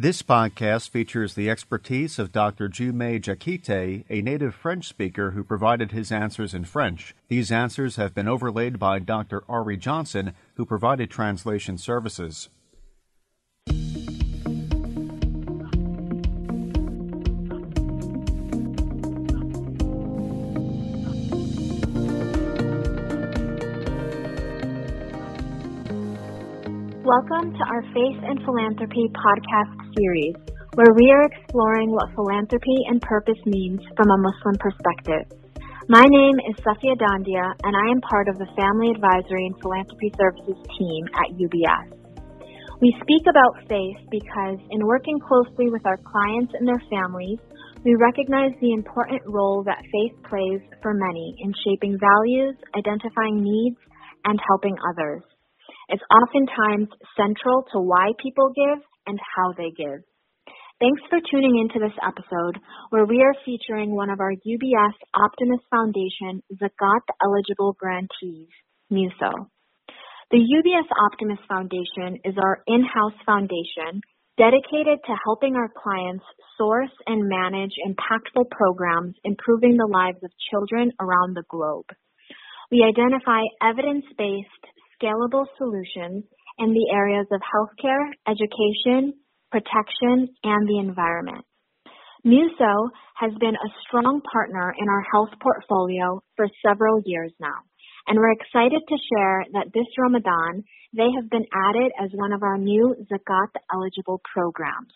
This podcast features the expertise of Dr. Djoumé Diakité, a native French speaker who provided his answers in French. These answers have been overlaid by Dr. Ari Johnson, who provided translation services. Welcome to our Faith and Philanthropy podcast series, where we are exploring what philanthropy and purpose means from a Muslim perspective. My name is Safia Dandia, and I am part of the Family Advisory and Philanthropy Services team at UBS. We speak about faith because, in working closely with our clients and their families, we recognize the important role that faith plays for many in shaping values, identifying needs, and helping others. It's oftentimes central to why people give and how they give. Thanks for tuning into this episode where we are featuring one of our UBS Optimus Foundation Zakat eligible grantees, MUSO. The UBS Optimus Foundation is our in-house foundation dedicated to helping our clients source and manage impactful programs improving the lives of children around the globe. We identify evidence-based scalable solutions in the areas of healthcare, education, protection, and the environment. MUSO has been a strong partner in our health portfolio for several years now, and we're excited to share that this Ramadan they have been added as one of our new Zakat eligible programs.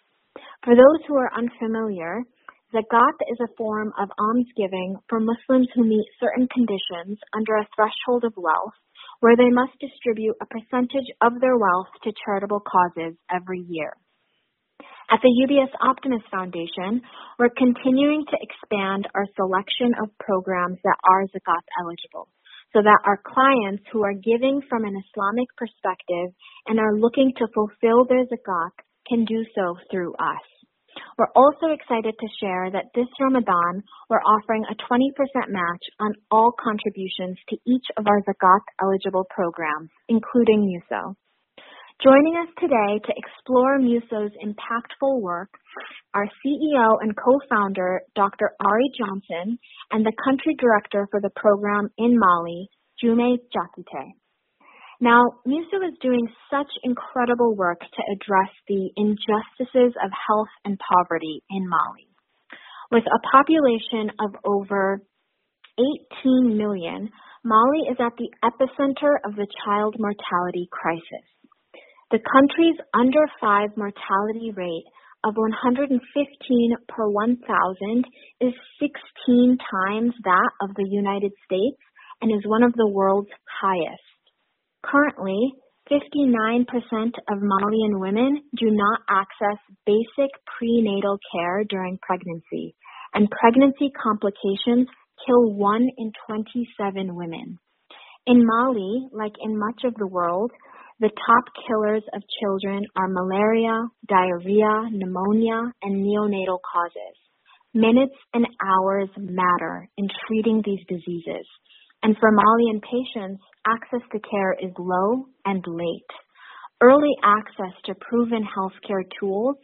For those who are unfamiliar, Zakat is a form of almsgiving for Muslims who meet certain conditions under a threshold of wealth where they must distribute a percentage of their wealth to charitable causes every year. At the UBS Optimus Foundation, we're continuing to expand our selection of programs that are Zakat eligible so that our clients who are giving from an Islamic perspective and are looking to fulfill their Zakat can do so through us. We're also excited to share that this Ramadan, we're offering a 20% match on all contributions to each of our Zakat eligible programs, including MUSO. Joining us today to explore MUSO's impactful work are CEO and co-founder Dr. Ari Johnson and the country director for the program in Mali, Djoumé Diakité. Now, MUSO is doing such incredible work to address the injustices of health and poverty in Mali. With a population of over 18 million, Mali is at the epicenter of the child mortality crisis. The country's under 5 mortality rate of 115 per 1,000 is 16 times that of the United States and is one of the world's highest. Currently, 59% of Malian women do not access basic prenatal care during pregnancy, and pregnancy complications kill 1 in 27 women. In Mali, like in much of the world, the top killers of children are malaria, diarrhea, pneumonia, and neonatal causes. Minutes and hours matter in treating these diseases. And for Malian patients, access to care is low and late. Early access to proven healthcare tools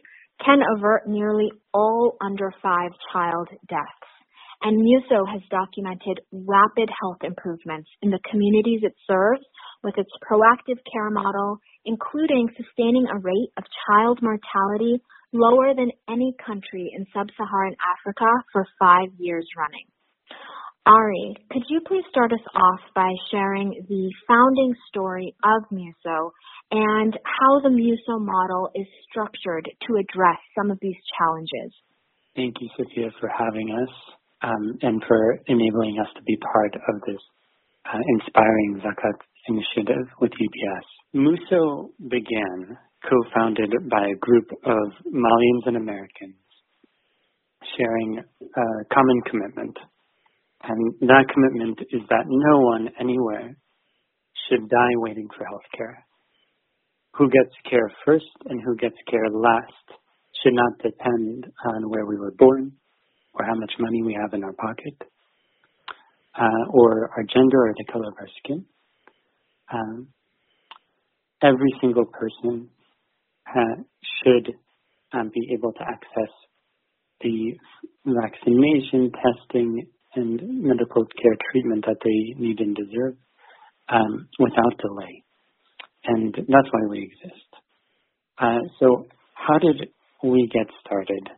can avert nearly all under five child deaths. And MUSO has documented rapid health improvements in the communities it serves with its proactive care model, including sustaining a rate of child mortality lower than any country in sub-Saharan Africa for five years running. Ari, could you please start us off by sharing the founding story of MUSO and how the MUSO model is structured to address some of these challenges? Thank you, Sophia, for having us um, and for enabling us to be part of this uh, inspiring Zakat initiative with UBS. MUSO began co-founded by a group of Malians and Americans sharing a common commitment and that commitment is that no one anywhere should die waiting for health care. Who gets care first and who gets care last should not depend on where we were born or how much money we have in our pocket uh, or our gender or the color of our skin. Um, every single person uh, should um, be able to access the vaccination, testing, and medical care treatment that they need and deserve um, without delay. And that's why we exist. Uh, so, how did we get started?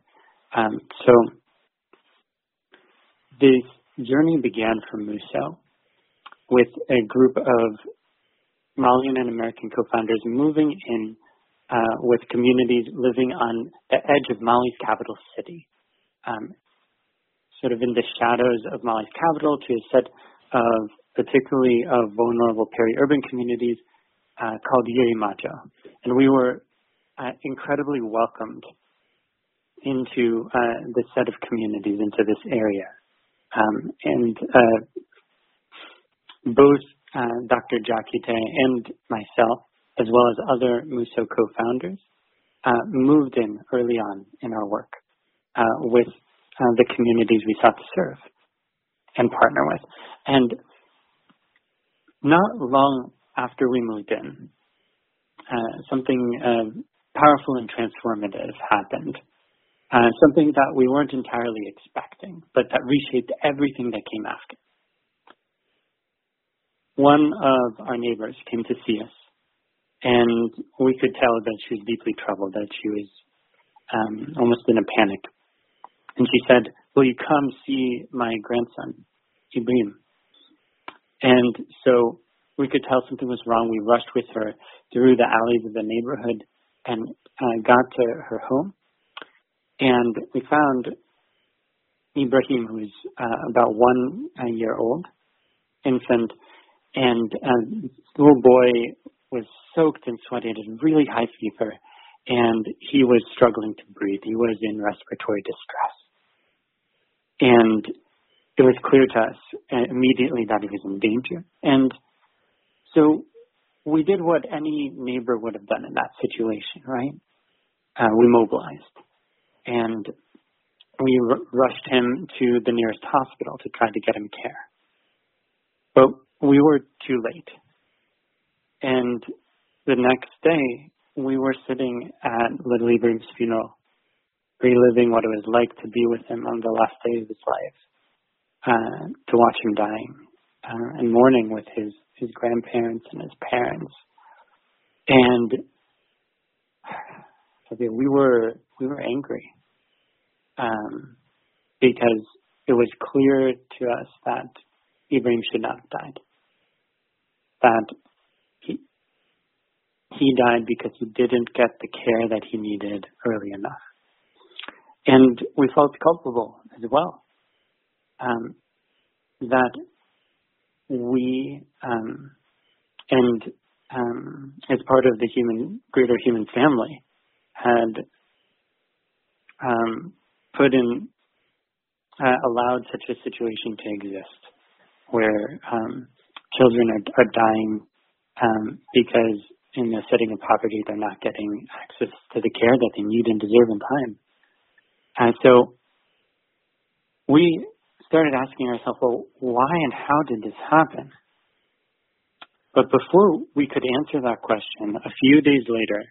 Um, so, this journey began from Muso with a group of Malian and American co-founders moving in uh, with communities living on the edge of Mali's capital city, um, sort of in the shadows of Mali's capital to a set of particularly of vulnerable peri-urban communities uh, called Yirimadio. And we were uh, incredibly welcomed into uh, this set of communities, into this area. Um, and uh, both uh, Dr. Diakité and myself, as well as other Muso co-founders, uh, moved in early on in our work with the communities we sought to serve and partner with. And not long after we moved in, uh, something uh, powerful and transformative happened. Uh, something that we weren't entirely expecting, but that reshaped everything that came after. One of our neighbors came to see us, and we could tell that she was deeply troubled, that she was um, almost in a panic. And she said, Will you come see my grandson, Ibrahim? And so we could tell something was wrong. We rushed with her through the alleys of the neighborhood and uh, got to her home. And we found Ibrahim, who's uh, about one uh, year old, infant, and uh, the little boy was soaked and sweaty and really high fever, and he was struggling to breathe. He was in respiratory distress. And it was clear to us uh, immediately that he was in danger. And so we did what any neighbor would have done in that situation, right? Uh, we mobilized and we r- rushed him to the nearest hospital to try to get him care. But we were too late. And the next day, we were sitting at Little Ibrahim's funeral, reliving what it was like to be with him on the last day of his life uh, to watch him dying uh, and mourning with his his grandparents and his parents, and we were we were angry um, because it was clear to us that Ibrahim should not have died. That he died because he didn't get the care that he needed early enough, and we felt culpable as well um, that we um, and um, as part of the human greater human family had um, put in uh, allowed such a situation to exist where um, children are, are dying um, because in the setting of poverty they're not getting access to the care that they need and deserve in time. And so we started asking ourselves, well, why and how did this happen? But before we could answer that question, a few days later,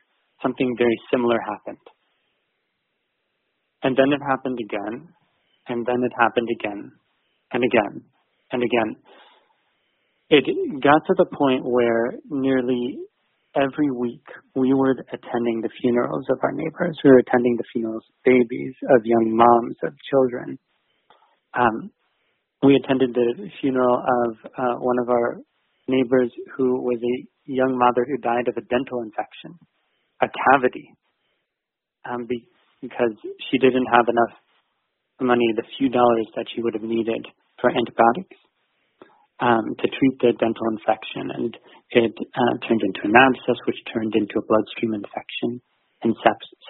something very similar happened. And then it happened again, and then it happened again, and again, and again. It got to the point where nearly every week we were attending the funerals of our neighbors. We were attending the funerals of babies, of young moms, of children. Um, we attended the funeral of uh, one of our neighbors who was a young mother who died of a dental infection, a cavity, um, be, because she didn't have enough money, the few dollars that she would have needed for antibiotics um, to treat the dental infection. And it uh, turned into an abscess, which turned into a bloodstream infection and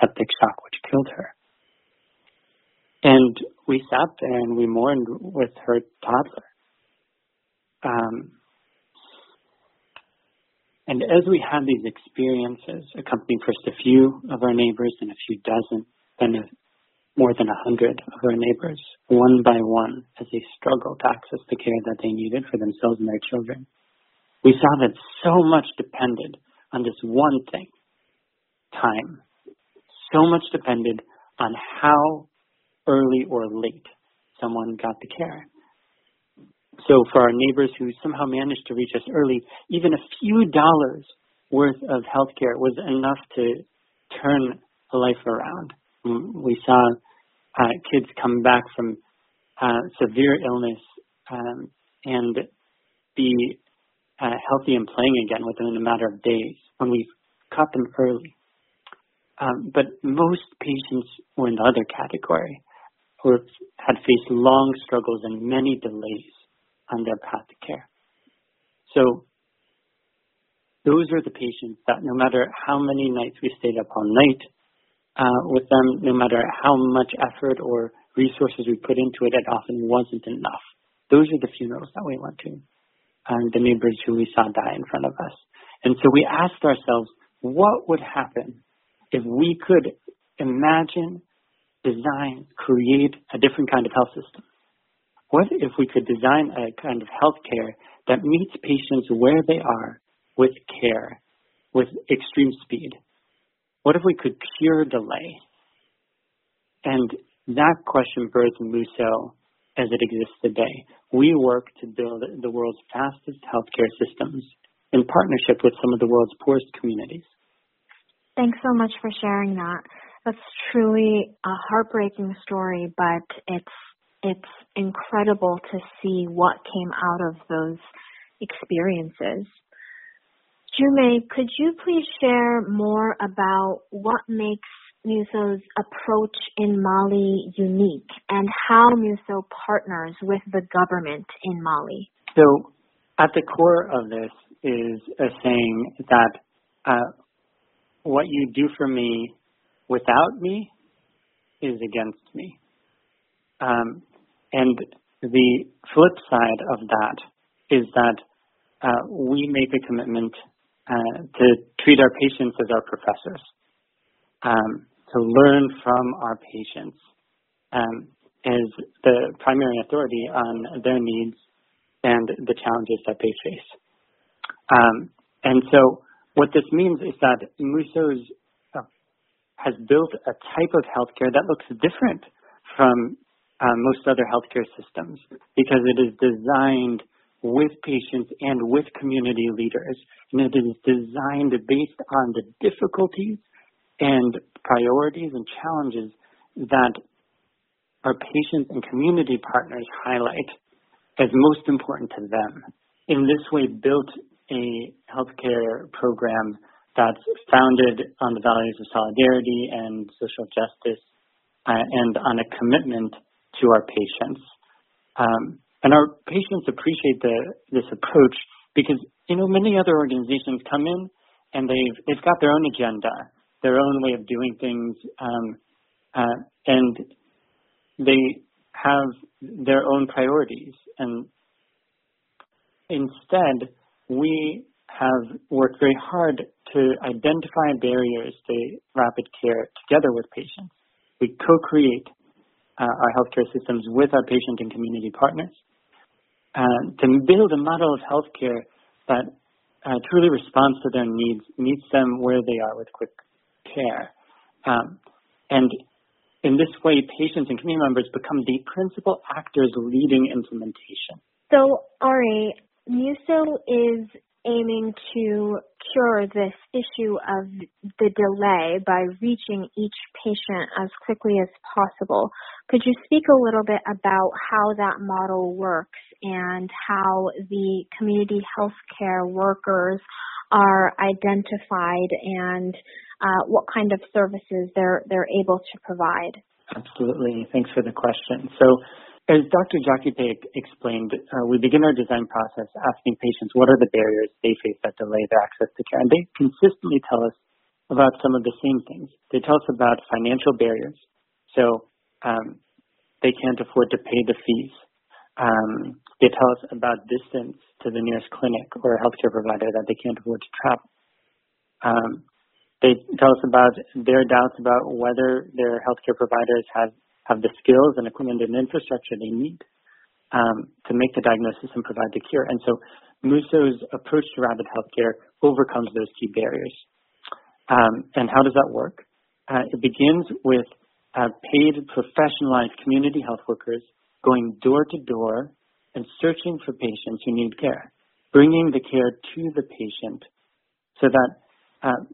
septic shock, which killed her. And we sat there and we mourned with her toddler. Um, and as we had these experiences, accompanying first a few of our neighbors and a few dozen, then more than a hundred of our neighbors, one by one, as they struggled to access the care that they needed for themselves and their children, we saw that so much depended on this one thing time. so much depended on how early or late someone got the care. So for our neighbors who somehow managed to reach us early, even a few dollars worth of health care was enough to turn a life around. We saw uh, kids come back from uh, severe illness um, and be uh, healthy and playing again within a matter of days when we caught them early. Um, but most patients were in the other category who had faced long struggles and many delays on their path to care. So those are the patients that no matter how many nights we stayed up all night uh, with them, no matter how much effort or resources we put into it, it often wasn't enough. Those are the funerals that we went to, and the neighbors who we saw die in front of us. And so we asked ourselves, what would happen if we could imagine, design, create a different kind of health system? What if we could design a kind of healthcare that meets patients where they are with care, with extreme speed? What if we could cure delay? And that question birthed Muso as it exists today. We work to build the world's fastest healthcare systems in partnership with some of the world's poorest communities. Thanks so much for sharing that. That's truly a heartbreaking story, but it's it's incredible to see what came out of those experiences. Djoumé, could you please share more about what makes Muso's approach in Mali unique and how Muso partners with the government in Mali? So, at the core of this is a saying that uh, what you do for me without me is against me. Um, and the flip side of that is that uh, we make a commitment uh, to treat our patients as our professors, um, to learn from our patients um, as the primary authority on their needs and the challenges that they face. Um, and so what this means is that Muso's uh, has built a type of healthcare that looks different from uh, most other healthcare systems because it is designed with patients and with community leaders. And it is designed based on the difficulties and priorities and challenges that our patients and community partners highlight as most important to them. In this way, built a healthcare program that's founded on the values of solidarity and social justice uh, and on a commitment to our patients. Um, and our patients appreciate the, this approach because, you know, many other organizations come in and they've, they've got their own agenda, their own way of doing things, um, uh, and they have their own priorities. And instead, we have worked very hard to identify barriers to rapid care together with patients. We co-create uh, our healthcare systems with our patient and community partners uh, to build a model of healthcare that uh, truly responds to their needs, meets them where they are with quick care. Um, and in this way, patients and community members become the principal actors leading implementation. So, Ari, Muso is aiming to cure this issue of the delay by reaching each patient as quickly as possible. Could you speak a little bit about how that model works and how the community health care workers are identified and uh, what kind of services they're they're able to provide? Absolutely. Thanks for the question. So as Dr. Diakité explained, uh, we begin our design process asking patients what are the barriers they face that delay their access to care. And they consistently tell us about some of the same things. They tell us about financial barriers. So um, they can't afford to pay the fees. Um, they tell us about distance to the nearest clinic or healthcare provider that they can't afford to travel. Um, they tell us about their doubts about whether their healthcare providers have have the skills and equipment and infrastructure they need um, to make the diagnosis and provide the cure. And so Muso's approach to rapid healthcare overcomes those key barriers. Um, and how does that work? uh, it begins with uh, paid, professionalized community health workers going door to door and searching for patients who need care, bringing the care to the patient so that uh,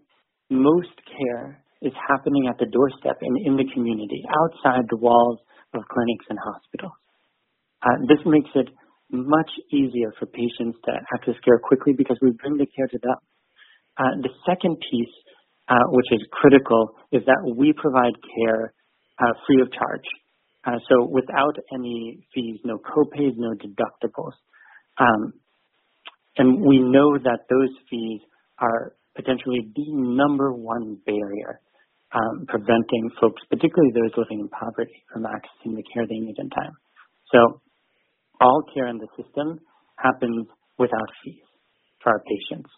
most care is happening at the doorstep and in the community, outside the walls of clinics and hospitals. Uh, this makes it much easier for patients to access care quickly because we bring the care to them. Uh, the second piece, uh, which is critical, is that we provide care uh, free of charge. Uh, so without any fees, no copays, no deductibles. Um, and we know that those fees are potentially the number one barrier um, preventing folks, particularly those living in poverty, from accessing the care they need in time. So all care in the system happens without fees for our patients.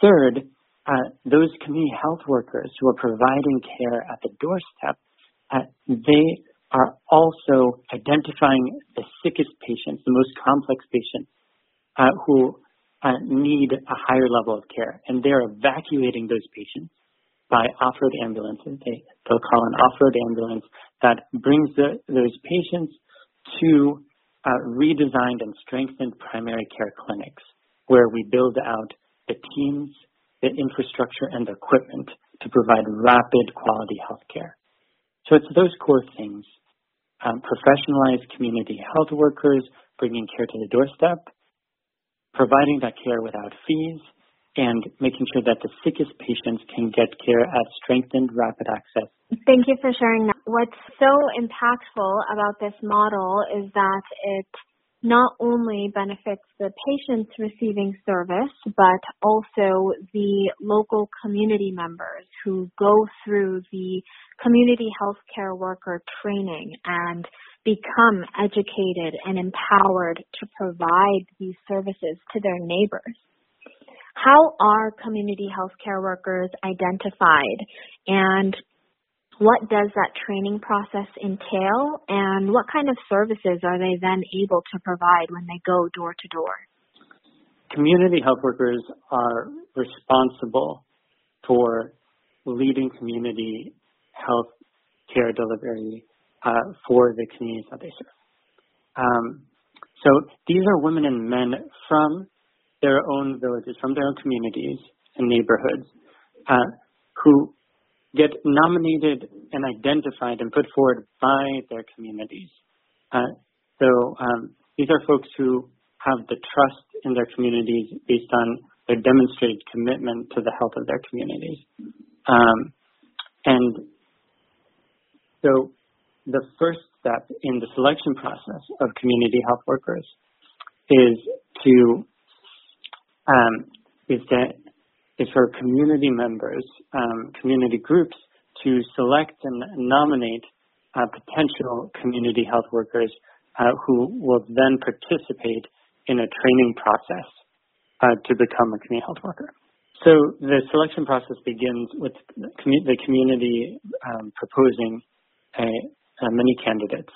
Third, uh, those community health workers who are providing care at the doorstep, uh, they are also identifying the sickest patients, the most complex patients, uh, who uh, need a higher level of care, and they're evacuating those patients by off-road ambulances. They, they'll call an off-road ambulance that brings the, those patients to uh, redesigned and strengthened primary care clinics where we build out the teams, the infrastructure, and the equipment to provide rapid quality health care. So it's those core things. Um, professionalized community health workers bringing care to the doorstep, providing that care without fees, and making sure that the sickest patients can get care at strengthened rapid access. Thank you for sharing that. What's so impactful about this model is that it not only benefits the patients receiving service, but also the local community members who go through the community healthcare worker training and become educated and empowered to provide these services to their neighbors. How are community healthcare workers identified and what does that training process entail and what kind of services are they then able to provide when they go door to door? Community health workers are responsible for leading community health care delivery uh, for the communities that they serve. Um, so these are women and men from their own villages, from their own communities and neighborhoods, uh, who get nominated and identified and put forward by their communities. Uh, so um, these are folks who have the trust in their communities based on their demonstrated commitment to the health of their communities. Um, and so the first step in the selection process of community health workers is to um, is that is for community members, um, community groups to select and nominate uh, potential community health workers uh, who will then participate in a training process uh, to become a community health worker. So the selection process begins with the, community um, proposing a, a many candidates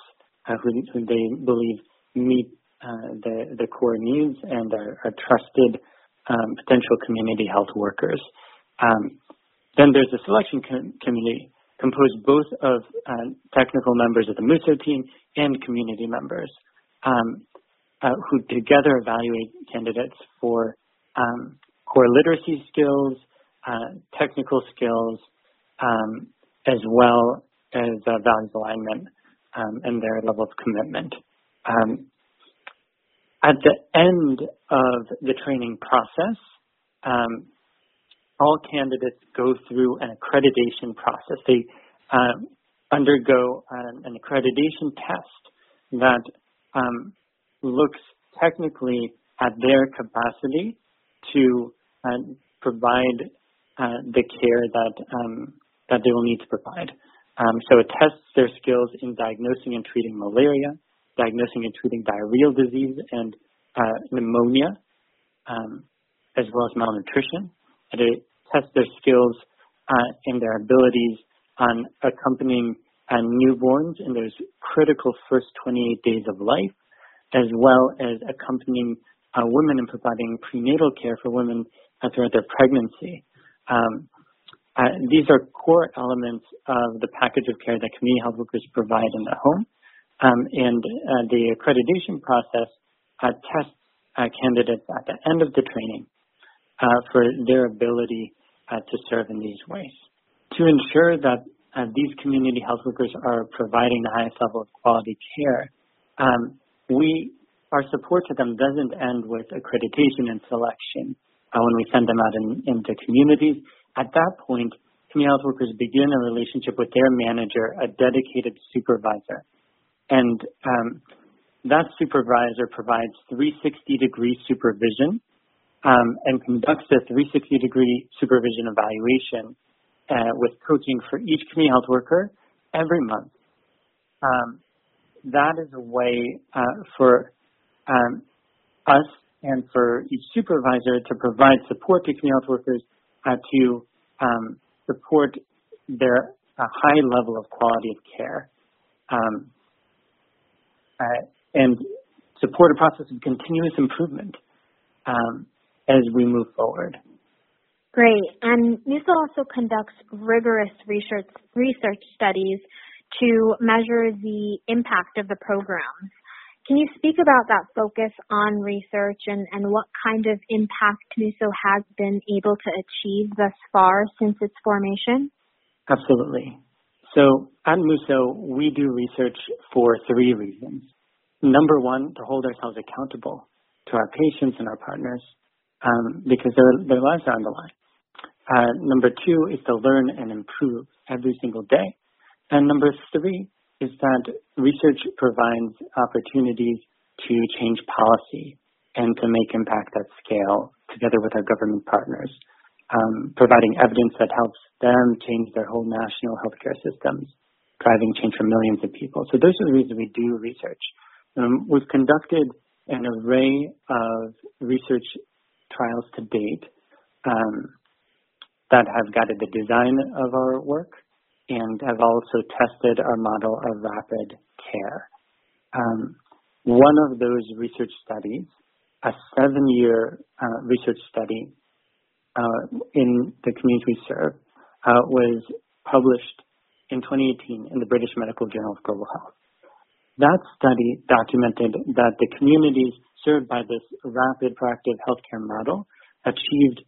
uh, who, who, they believe meet uh, the, the core needs and are, are trusted um, potential community health workers. Um, then there's a selection com- committee composed both of uh, technical members of the MUSO team and community members um, uh, who together evaluate candidates for um, core literacy skills, uh, technical skills, um, as well as values alignment um, and their level of commitment. Um, at the end of the training process, um, all candidates go through an accreditation process. They uh, undergo an, an, accreditation test that um, looks technically at their capacity to uh, provide uh, the care that um, that they will need to provide. Um, so it tests their skills in diagnosing and treating malaria, diagnosing and treating diarrheal disease and uh, pneumonia, um, as well as malnutrition. And it tests their skills uh, and their abilities on accompanying uh, newborns in those critical first 28 days of life, as well as accompanying uh, women and providing prenatal care for women throughout their pregnancy. Um, Uh, these are core elements of the package of care that community health workers provide in the home. Um, and uh, the accreditation process uh, tests uh, candidates at the end of the training uh, for their ability uh, to serve in these ways. To ensure that these community health workers are providing the highest level of quality care, um, we our support to them doesn't end with accreditation and selection uh, when we send them out in, into communities. At that point, community health workers begin a relationship with their manager, a dedicated supervisor. And um, that supervisor provides 360 degree supervision um, and conducts a 360 degree supervision evaluation uh, with coaching for each community health worker every month. Um, that is a way uh, for um, us and for each supervisor to provide support to community health workers uh, to um, support their uh, high level of quality of care um, uh, and support a process of continuous improvement um, as we move forward. Great. And MUSO also conducts rigorous research, research studies to measure the impact of the programs. Can you speak about that focus on research and, and what kind of impact MUSO has been able to achieve thus far since its formation? Absolutely. So at MUSO, we do research for three reasons. Number one, to hold ourselves accountable to our patients and our partners um, because their, their lives are on the line. Uh, number two is to learn and improve every single day. And number three is that research provides opportunities to change policy and to make impact at scale together with our government partners, um, providing evidence that helps them change their whole national healthcare systems, driving change for millions of people. So those are the reasons we do research. Um, we've conducted an array of research trials to date um, that have guided the design of our work and have also tested our model of rapid care. Um, one of those research studies, a seven-year uh, research study uh, in the communities we serve, uh, was published in 2018 in the British Medical Journal of Global Health. That study documented that the communities served by this rapid proactive healthcare model achieved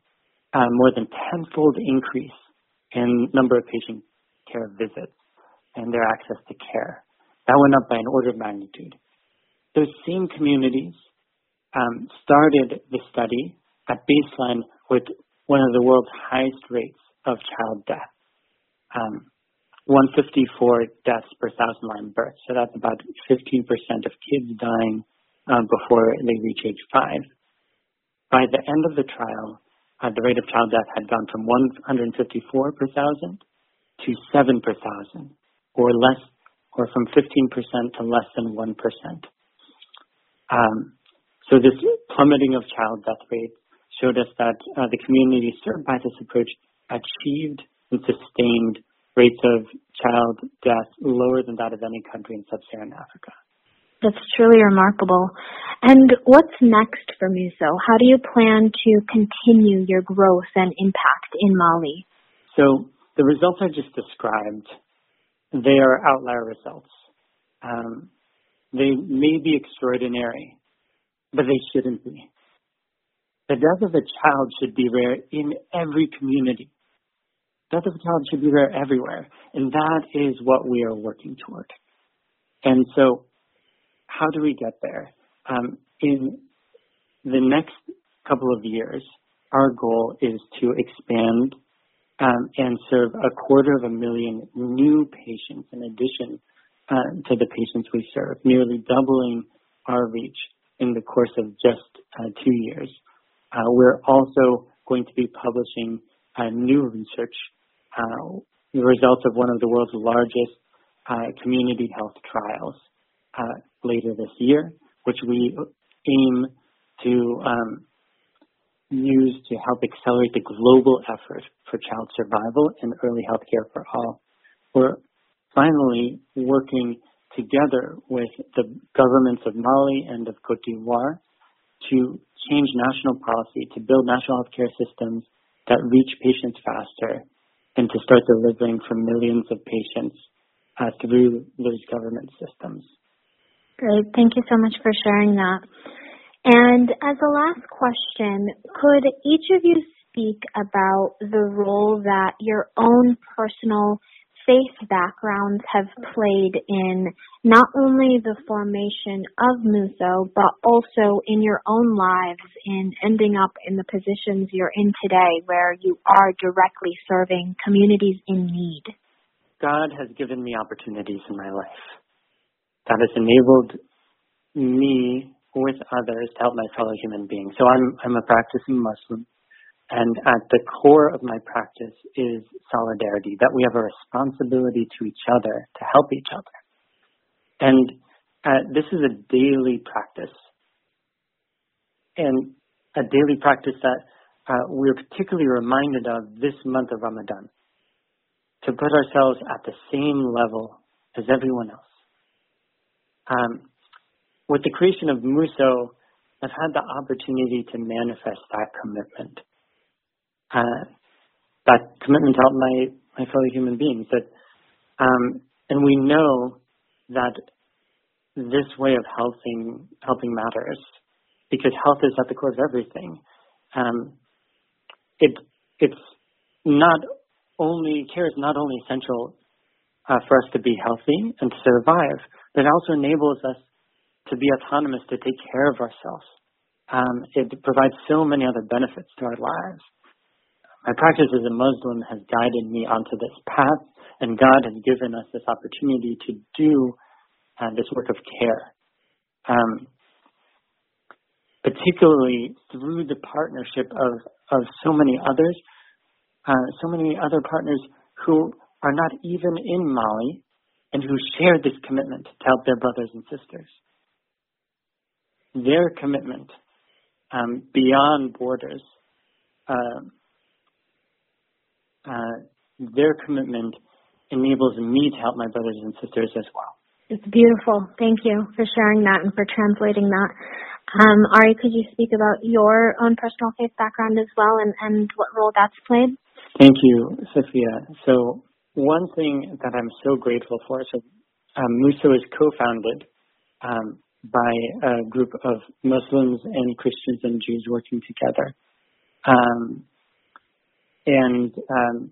uh, more than tenfold increase in number of patient care visits and their access to care. That went up by an order of magnitude. Those same communities um, started the study at baseline with one of the world's highest rates of child death. Um, 154 deaths per thousand line births. So that's about 15% of kids dying um, before they reach age five. By the end of the trial, uh, the rate of child death had gone from 154 per thousand to 7 per thousand, or less, or from 15% to less than 1%. Um, so this plummeting of child death rates showed us that uh, the communities served by this approach achieved and sustained rates of child death lower than that of any country in sub-Saharan Africa. That's truly remarkable. And what's next for MUSO? How do you plan to continue your growth and impact in Mali? So the results I just described, they are outlier results. Um, they may be extraordinary, but they shouldn't be. The death of a child should be rare in every community. Death of a child should be rare everywhere. And that is what we are working toward. And so how do we get there? Um, in the next couple of years, our goal is to expand um, and serve a quarter of a million new patients in addition uh, to the patients we serve, nearly doubling our reach in the course of just uh, two years. Uh, we're also going to be publishing uh, new research, uh, the results of one of the world's largest uh, community health trials later this year, which we aim to um, use to help accelerate the global effort for child survival and early health care for all. We're finally working together with the governments of Mali and of Cote d'Ivoire to change national policy to build national healthcare systems that reach patients faster and to start delivering for millions of patients uh, through those government systems. Great. Thank you so much for sharing that. And as a last question, could each of you speak about the role that your own personal faith backgrounds have played in not only the formation of Muso, but also in your own lives in ending up in the positions you're in today where you are directly serving communities in need? God has given me opportunities in my life that has enabled me with others to help my fellow human beings. So I'm, I'm a practicing Muslim. And at the core of my practice is solidarity, that we have a responsibility to each other to help each other. And uh, this is a daily practice. And a daily practice that uh, we're particularly reminded of this month of Ramadan to put ourselves at the same level as everyone else. Um, with the creation of Muso, I've had the opportunity to manifest that commitment uh, that commitment to help my, my fellow human beings. That, um, and we know that this way of helping helping matters because health is at the core of everything. Um, it it's not only care is not only essential uh, for us to be healthy and to survive, but it also enables us to be autonomous to take care of ourselves. Um, it provides so many other benefits to our lives. My practice as a Muslim has guided me onto this path, and God has given us this opportunity to do uh, this work of care. Um, particularly through the partnership of, of so many others, uh, so many other partners who are not even in Mali and who share this commitment to help their brothers and sisters. Their commitment um, beyond borders uh, their commitment enables me to help my brothers and sisters as well. It's beautiful. Thank you for sharing that and for translating that. Um, Ari, could you speak about your own personal faith background as well and, and what role that's played? Thank you, Sophia. So one thing that I'm so grateful for, so um, Muso is co-founded um, by a group of Muslims and Christians and Jews working together. Um, and um,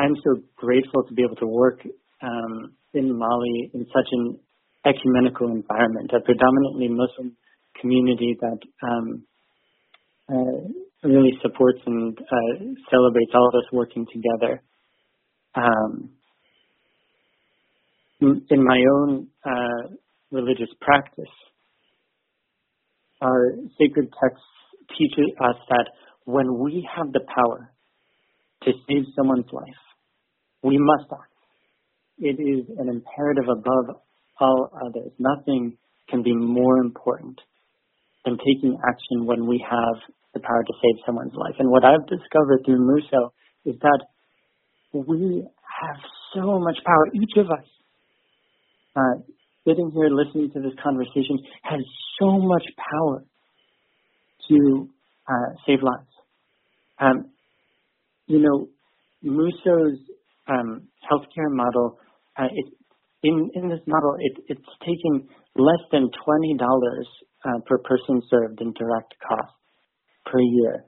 I'm so grateful to be able to work um, in Mali in such an ecumenical environment, a predominantly Muslim community that um, uh, really supports and uh, celebrates all of us working together. Um, in my own uh, religious practice, our sacred texts teach us that when we have the power to save someone's life, we must act. It is an imperative above all others. Nothing can be more important than taking action when we have the power to save someone's life. And what I've discovered through Muso is that we have so much power, each of us. Uh, sitting here listening to this conversation has so much power to uh, save lives. Um, you know, Muso's um, healthcare model, uh, it, in, in this model, it, it's taking less than $20 uh, per person served in direct costs per year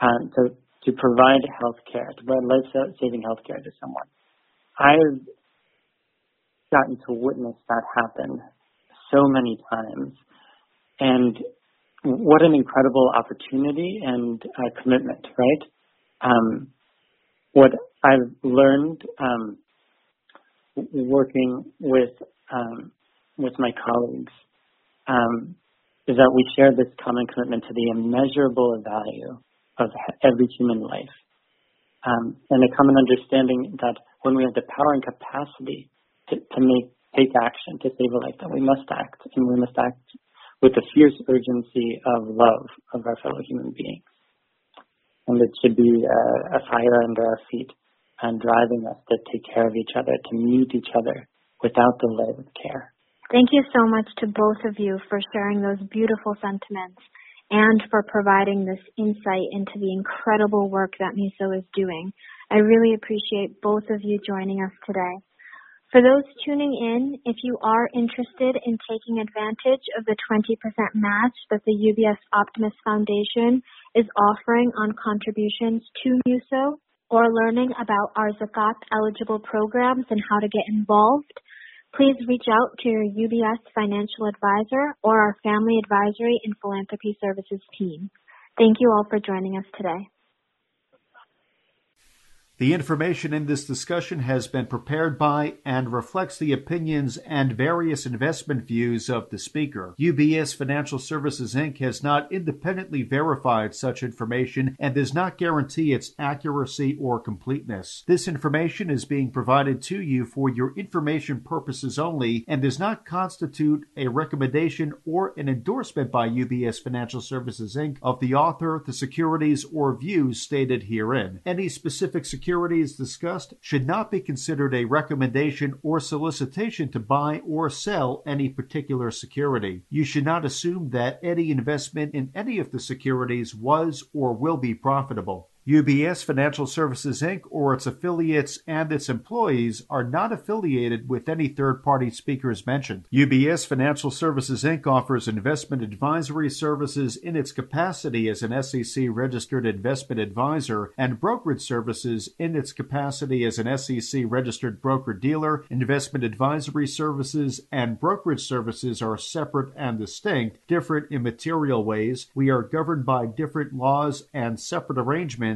um, to, to provide health care, to provide life-saving health care to someone. I've gotten to witness that happen so many times. And what an incredible opportunity and uh, commitment, right? Um, what I've learned um, working with um, with my colleagues um, is that we share this common commitment to the immeasurable value of every human life, um, and a common understanding that when we have the power and capacity to, to make take action to save a life, that we must act, and we must act with the fierce urgency of love of our fellow human beings. And it should be a, a fire under our feet and driving us to take care of each other, to meet each other without delay with care. Thank you so much to both of you for sharing those beautiful sentiments and for providing this insight into the incredible work that MUSO is doing. I really appreciate both of you joining us today. For those tuning in, if you are interested in taking advantage of the 20% match that the UBS Optimus Foundation is offering on contributions to MUSO, or learning about our Zakat eligible programs and how to get involved, please reach out to your UBS financial advisor or our Family Advisory and Philanthropy Services team. Thank you all for joining us today. The information in this discussion has been prepared by and reflects the opinions and various investment views of the speaker. UBS Financial Services Inc. has not independently verified such information and does not guarantee its accuracy or completeness. This information is being provided to you for your information purposes only and does not constitute a recommendation or an endorsement by UBS Financial Services Inc. of the author, the securities, or views stated herein. Any specific security securities discussed should not be considered a recommendation or solicitation to buy or sell any particular security. You should not assume that any investment in any of the securities was or will be profitable. UBS Financial Services Inc. or its affiliates and its employees are not affiliated with any third party speakers mentioned. UBS Financial Services Inc. offers investment advisory services in its capacity as an SEC registered investment advisor and brokerage services in its capacity as an SEC registered broker dealer. Investment advisory services and brokerage services are separate and distinct, different in material ways. We are governed by different laws and separate arrangements